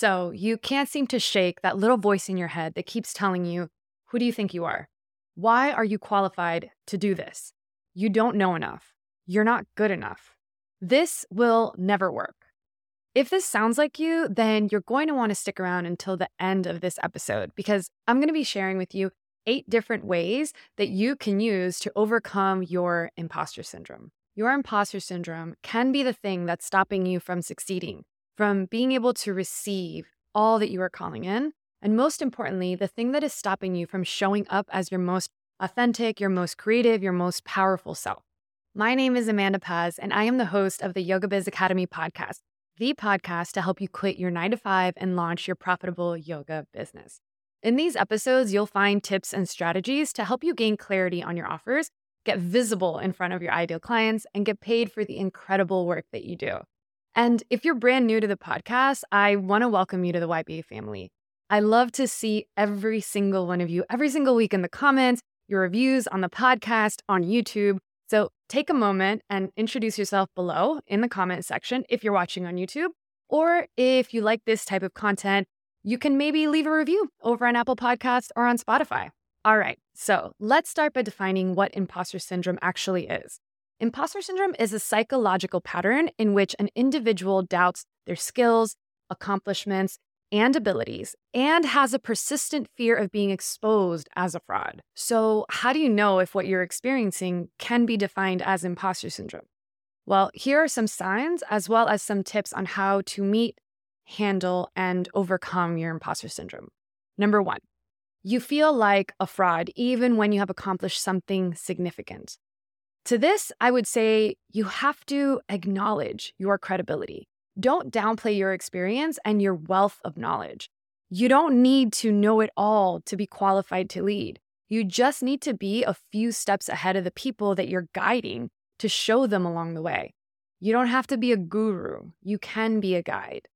So you can't seem to shake that little voice in your head that keeps telling you, Who do you think you are? Why are you qualified to do this? You don't know enough. You're not good enough. This will never work. If this sounds like you, then you're going to want to stick around until the end of this episode because I'm going to be sharing with you eight different ways that you can use to overcome your imposter syndrome. Your imposter syndrome can be the thing that's stopping you from succeeding, from being able to receive all that you are calling in, and most importantly, the thing that is stopping you from showing up as your most authentic, your most creative, your most powerful self. My name is Amanda Paz, and I am the host of the Yoga Biz Academy podcast, the podcast to help you quit your nine to five and launch your profitable yoga business. In these episodes, you'll find tips and strategies to help you gain clarity on your offers, get visible in front of your ideal clients, and get paid for the incredible work that you do. And if you're brand new to the podcast, I want to welcome you to the YBA family. I love to see every single one of you every single week in the comments, your reviews on the podcast, on YouTube. So take a moment and introduce yourself below in the comment section if you're watching on YouTube. Or if you like this type of content, you can maybe leave a review over on Apple Podcasts or on Spotify. All right, so let's start by defining what imposter syndrome actually is. Imposter syndrome is a psychological pattern in which an individual doubts their skills, accomplishments, and abilities and has a persistent fear of being exposed as a fraud. So, how do you know if what you're experiencing can be defined as imposter syndrome? Well, here are some signs as well as some tips on how to meet handle, and overcome your imposter syndrome. Number one, you feel like a fraud even when you have accomplished something significant. To this, I would say you have to acknowledge your credibility. Don't downplay your experience and your wealth of knowledge. You don't need to know it all to be qualified to lead. You just need to be a few steps ahead of the people that you're guiding to show them along the way. You don't have to be a guru, you can be a guide.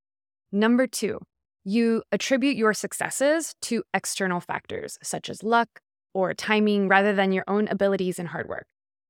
Number two, you attribute your successes to external factors such as luck or timing rather than your own abilities and hard work.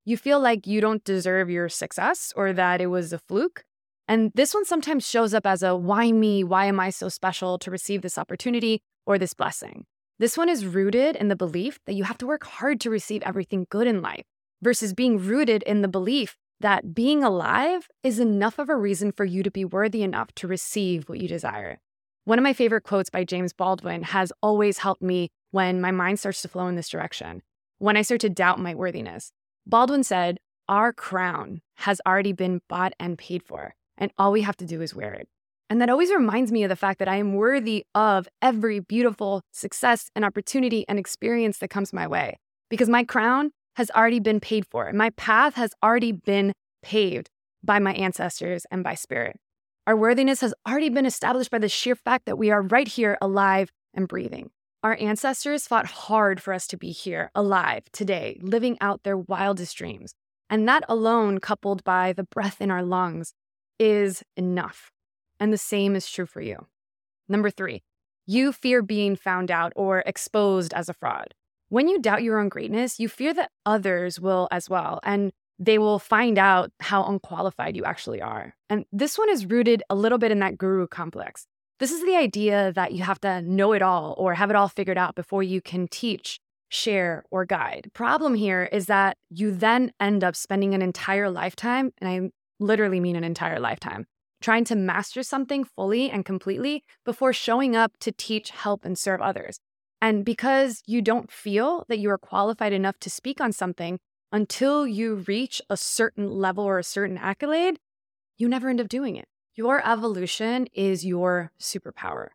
You feel like you don't deserve your success or that it was a fluke. And this one sometimes shows up as a why me? Why am I so special to receive this opportunity or this blessing? This one is rooted in the belief that you have to work hard to receive everything good in life versus being rooted in the belief that being alive is enough of a reason for you to be worthy enough to receive what you desire. One of my favorite quotes by James Baldwin has always helped me when my mind starts to flow in this direction, when I start to doubt my worthiness. Baldwin said, Our crown has already been bought and paid for, and all we have to do is wear it. And that always reminds me of the fact that I am worthy of every beautiful success and opportunity and experience that comes my way because my crown has already been paid for. and My path has already been paved by my ancestors and by spirit. Our worthiness has already been established by the sheer fact that we are right here, alive and breathing. Our ancestors fought hard for us to be here, alive, today, living out their wildest dreams. And that alone, coupled by the breath in our lungs, is enough. And the same is true for you. Number three, you fear being found out or exposed as a fraud. When you doubt your own greatness, you fear that others will as well, and they will find out how unqualified you actually are. And this one is rooted a little bit in that guru complex. This is the idea that you have to know it all or have it all figured out before you can teach, share, or guide. Problem here is that you then end up spending an entire lifetime, and I literally mean an entire lifetime, trying to master something fully and completely before showing up to teach, help, and serve others. And because you don't feel that you are qualified enough to speak on something until you reach a certain level or a certain accolade, you never end up doing it. Your evolution is your superpower.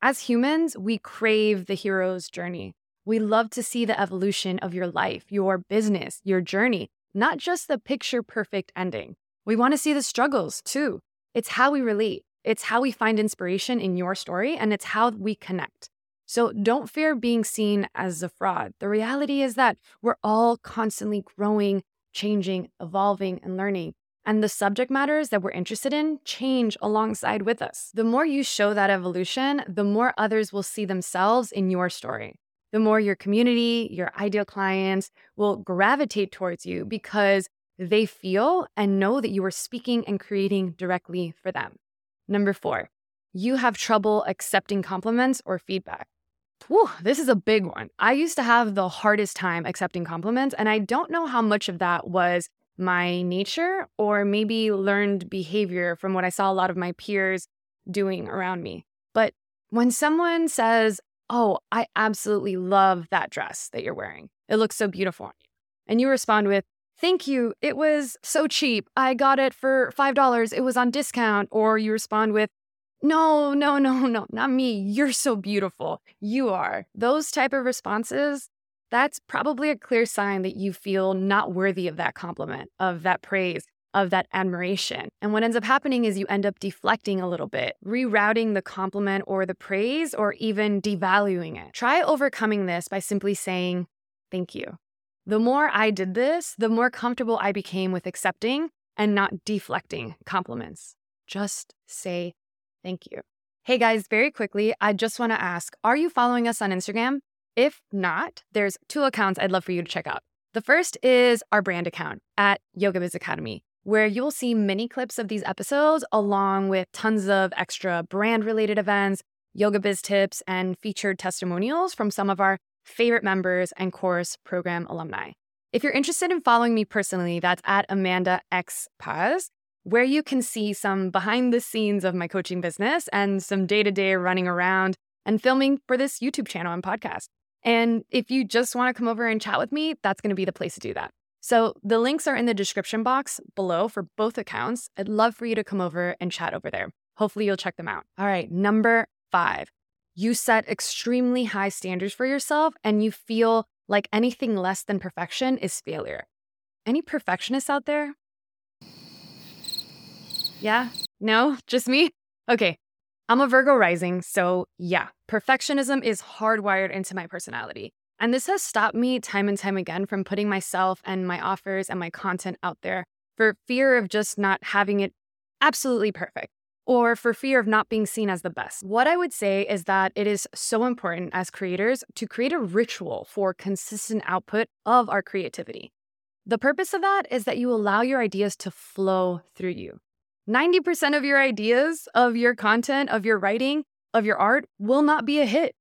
As humans, we crave the hero's journey. We love to see the evolution of your life, your business, your journey, not just the picture perfect ending. We want to see the struggles too. It's how we relate, it's how we find inspiration in your story, and it's how we connect. So don't fear being seen as a fraud. The reality is that we're all constantly growing, changing, evolving, and learning. And the subject matters that we're interested in change alongside with us. The more you show that evolution, the more others will see themselves in your story. The more your community, your ideal clients will gravitate towards you because they feel and know that you are speaking and creating directly for them. Number four, you have trouble accepting compliments or feedback. Whew, this is a big one. I used to have the hardest time accepting compliments, and I don't know how much of that was my nature or maybe learned behavior from what I saw a lot of my peers doing around me. But when someone says, Oh, I absolutely love that dress that you're wearing, it looks so beautiful on you. And you respond with, Thank you. It was so cheap. I got it for $5. It was on discount. Or you respond with, no, no, no, no, not me. You're so beautiful. You are. Those type of responses, that's probably a clear sign that you feel not worthy of that compliment, of that praise, of that admiration. And what ends up happening is you end up deflecting a little bit, rerouting the compliment or the praise, or even devaluing it. Try overcoming this by simply saying, Thank you. The more I did this, the more comfortable I became with accepting and not deflecting compliments. Just say thank you. Hey guys, very quickly, I just want to ask Are you following us on Instagram? If not, there's two accounts I'd love for you to check out. The first is our brand account at Yoga Biz Academy, where you'll see mini clips of these episodes along with tons of extra brand related events, yoga biz tips, and featured testimonials from some of our favorite members, and course program alumni. If you're interested in following me personally, that's at Amanda X Paz, where you can see some behind the scenes of my coaching business and some day to day running around and filming for this YouTube channel and podcast. And if you just want to come over and chat with me, that's going to be the place to do that. So the links are in the description box below for both accounts. I'd love for you to come over and chat over there. Hopefully, you'll check them out. All right, number five, you set extremely high standards for yourself and you feel like anything less than perfection is failure. Any perfectionists out there? Yeah? No? Just me? Okay. I'm a Virgo rising, so yeah, perfectionism is hardwired into my personality. And this has stopped me time and time again from putting myself and my offers and my content out there for fear of just not having it absolutely perfect or for fear of not being seen as the best. What I would say is that it is so important as creators to create a ritual for consistent output of our creativity. The purpose of that is that you allow your ideas to flow through you. 90% of your ideas, of your content, of your writing, of your art will not be a hit.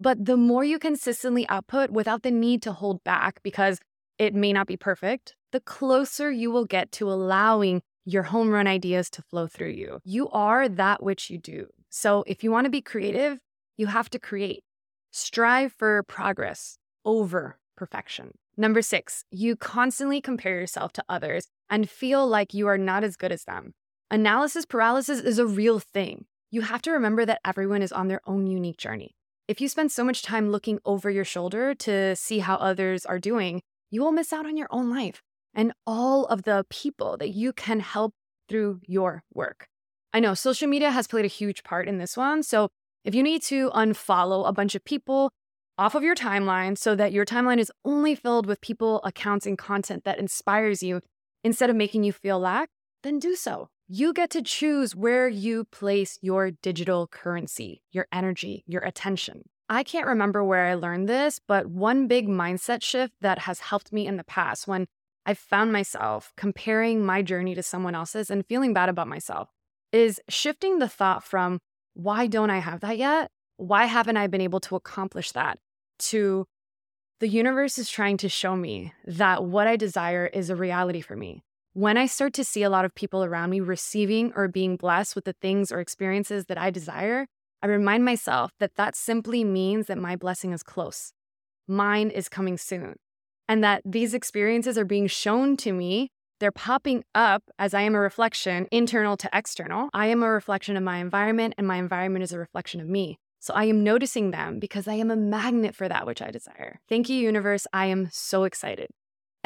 But the more you consistently output without the need to hold back because it may not be perfect, the closer you will get to allowing your home run ideas to flow through you. You are that which you do. So if you want to be creative, you have to create. Strive for progress over perfection. Number six, you constantly compare yourself to others and feel like you are not as good as them. Analysis paralysis is a real thing. You have to remember that everyone is on their own unique journey. If you spend so much time looking over your shoulder to see how others are doing, you will miss out on your own life and all of the people that you can help through your work. I know social media has played a huge part in this one. So if you need to unfollow a bunch of people off of your timeline so that your timeline is only filled with people, accounts, and content that inspires you instead of making you feel lack, then do so. You get to choose where you place your digital currency, your energy, your attention. I can't remember where I learned this, but one big mindset shift that has helped me in the past when I found myself comparing my journey to someone else's and feeling bad about myself is shifting the thought from, why don't I have that yet? Why haven't I been able to accomplish that? To the universe is trying to show me that what I desire is a reality for me. When I start to see a lot of people around me receiving or being blessed with the things or experiences that I desire, I remind myself that that simply means that my blessing is close. Mine is coming soon and that these experiences are being shown to me. They're popping up as I am a reflection, internal to external. I am a reflection of my environment, and my environment is a reflection of me. So I am noticing them because I am a magnet for that which I desire. Thank you, universe. I am so excited.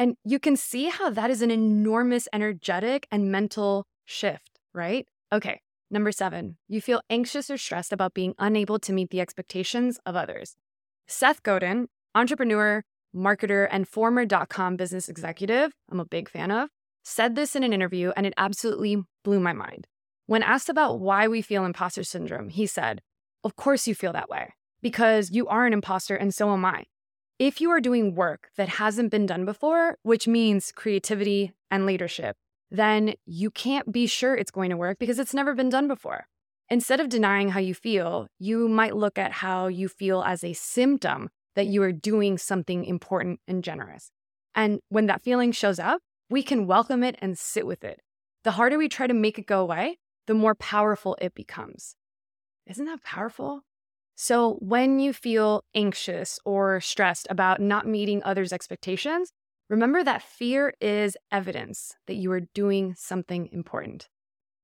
And you can see how that is an enormous energetic and mental shift, right? Okay, number seven, you feel anxious or stressed about being unable to meet the expectations of others. Seth Godin, entrepreneur, marketer, and former dot com business executive, I'm a big fan of, said this in an interview and it absolutely blew my mind. When asked about why we feel imposter syndrome, he said, Of course you feel that way, because you are an imposter and so am I. If you are doing work that hasn't been done before, which means creativity and leadership, then you can't be sure it's going to work because it's never been done before. Instead of denying how you feel, you might look at how you feel as a symptom that you are doing something important and generous. And when that feeling shows up, we can welcome it and sit with it. The harder we try to make it go away, the more powerful it becomes. Isn't that powerful? So, when you feel anxious or stressed about not meeting others' expectations, remember that fear is evidence that you are doing something important.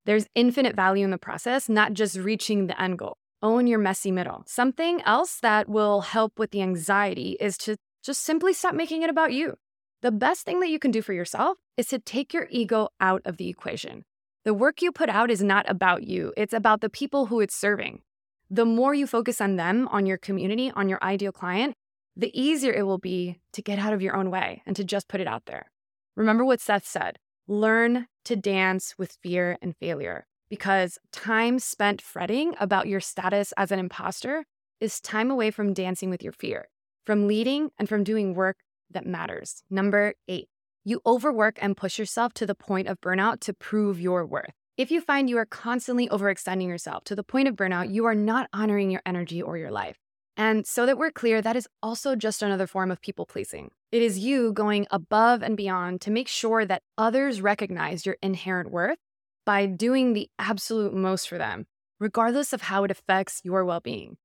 There's infinite value in the process, not just reaching the end goal. Own your messy middle. Something else that will help with the anxiety is to just simply stop making it about you. The best thing that you can do for yourself is to take your ego out of the equation. The work you put out is not about you, it's about the people who it's serving. The more you focus on them, on your community, on your ideal client, the easier it will be to get out of your own way and to just put it out there. Remember what Seth said learn to dance with fear and failure because time spent fretting about your status as an imposter is time away from dancing with your fear, from leading and from doing work that matters. Number eight, you overwork and push yourself to the point of burnout to prove your worth. If you find you are constantly overextending yourself to the point of burnout, you are not honoring your energy or your life. And so that we're clear, that is also just another form of people pleasing. It is you going above and beyond to make sure that others recognize your inherent worth by doing the absolute most for them, regardless of how it affects your well being.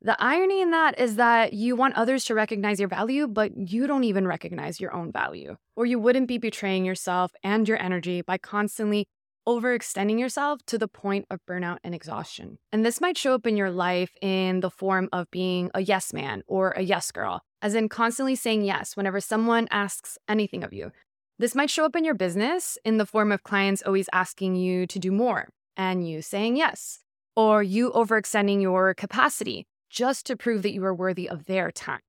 The irony in that is that you want others to recognize your value, but you don't even recognize your own value. Or you wouldn't be betraying yourself and your energy by constantly overextending yourself to the point of burnout and exhaustion. And this might show up in your life in the form of being a yes man or a yes girl, as in constantly saying yes whenever someone asks anything of you. This might show up in your business in the form of clients always asking you to do more and you saying yes, or you overextending your capacity just to prove that you are worthy of their time.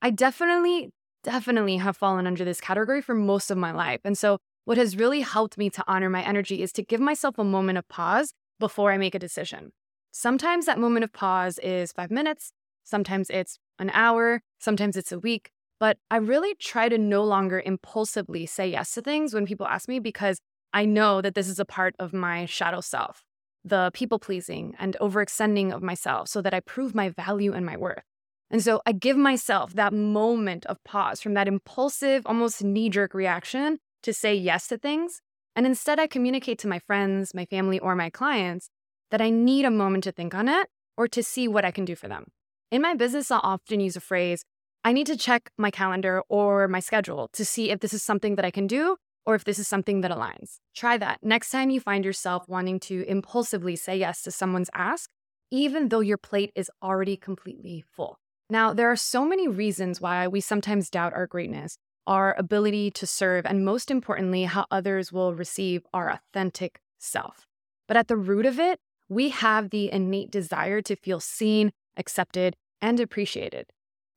I definitely, definitely have fallen under this category for most of my life. And so, what has really helped me to honor my energy is to give myself a moment of pause before I make a decision. Sometimes that moment of pause is five minutes, sometimes it's an hour, sometimes it's a week. But I really try to no longer impulsively say yes to things when people ask me because I know that this is a part of my shadow self the people pleasing and overextending of myself so that I prove my value and my worth. And so I give myself that moment of pause from that impulsive, almost knee jerk reaction to say yes to things. And instead, I communicate to my friends, my family, or my clients that I need a moment to think on it or to see what I can do for them. In my business, I'll often use a phrase I need to check my calendar or my schedule to see if this is something that I can do or if this is something that aligns. Try that. Next time you find yourself wanting to impulsively say yes to someone's ask, even though your plate is already completely full. Now, there are so many reasons why we sometimes doubt our greatness, our ability to serve, and most importantly, how others will receive our authentic self. But at the root of it, we have the innate desire to feel seen, accepted, and appreciated.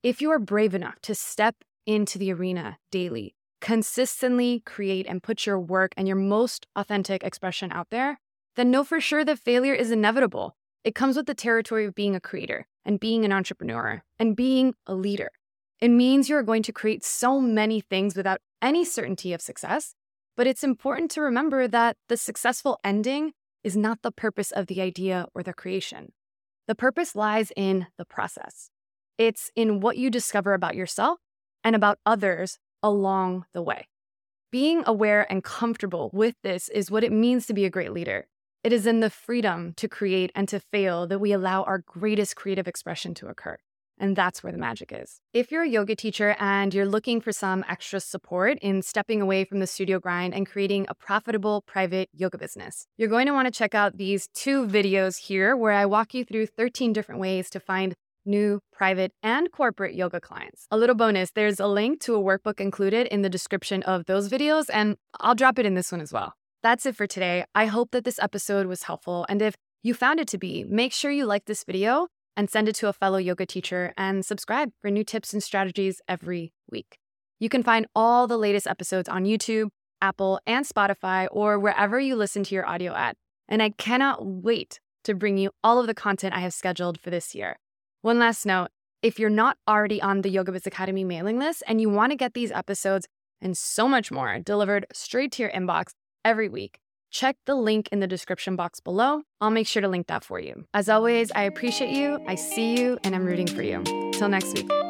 If you are brave enough to step into the arena daily, consistently create and put your work and your most authentic expression out there, then know for sure that failure is inevitable. It comes with the territory of being a creator and being an entrepreneur and being a leader. It means you are going to create so many things without any certainty of success, but it's important to remember that the successful ending is not the purpose of the idea or the creation. The purpose lies in the process. It's in what you discover about yourself and about others along the way. Being aware and comfortable with this is what it means to be a great leader. It is in the freedom to create and to fail that we allow our greatest creative expression to occur. And that's where the magic is. If you're a yoga teacher and you're looking for some extra support in stepping away from the studio grind and creating a profitable private yoga business, you're going to want to check out these two videos here where I walk you through 13 different ways to find new, private, and corporate yoga clients. A little bonus there's a link to a workbook included in the description of those videos, and I'll drop it in this one as well. That's it for today. I hope that this episode was helpful. And if you found it to be, make sure you like this video and send it to a fellow yoga teacher and subscribe for new tips and strategies every week. You can find all the latest episodes on YouTube, Apple, and Spotify, or wherever you listen to your audio at. And I cannot wait to bring you all of the content I have scheduled for this year. One last note if you're not already on the Yoga Biz Academy mailing list and you want to get these episodes and so much more delivered straight to your inbox every week, check the link in the description box below. I'll make sure to link that for you. As always, I appreciate you, I see you, and I'm rooting for you. Till next week.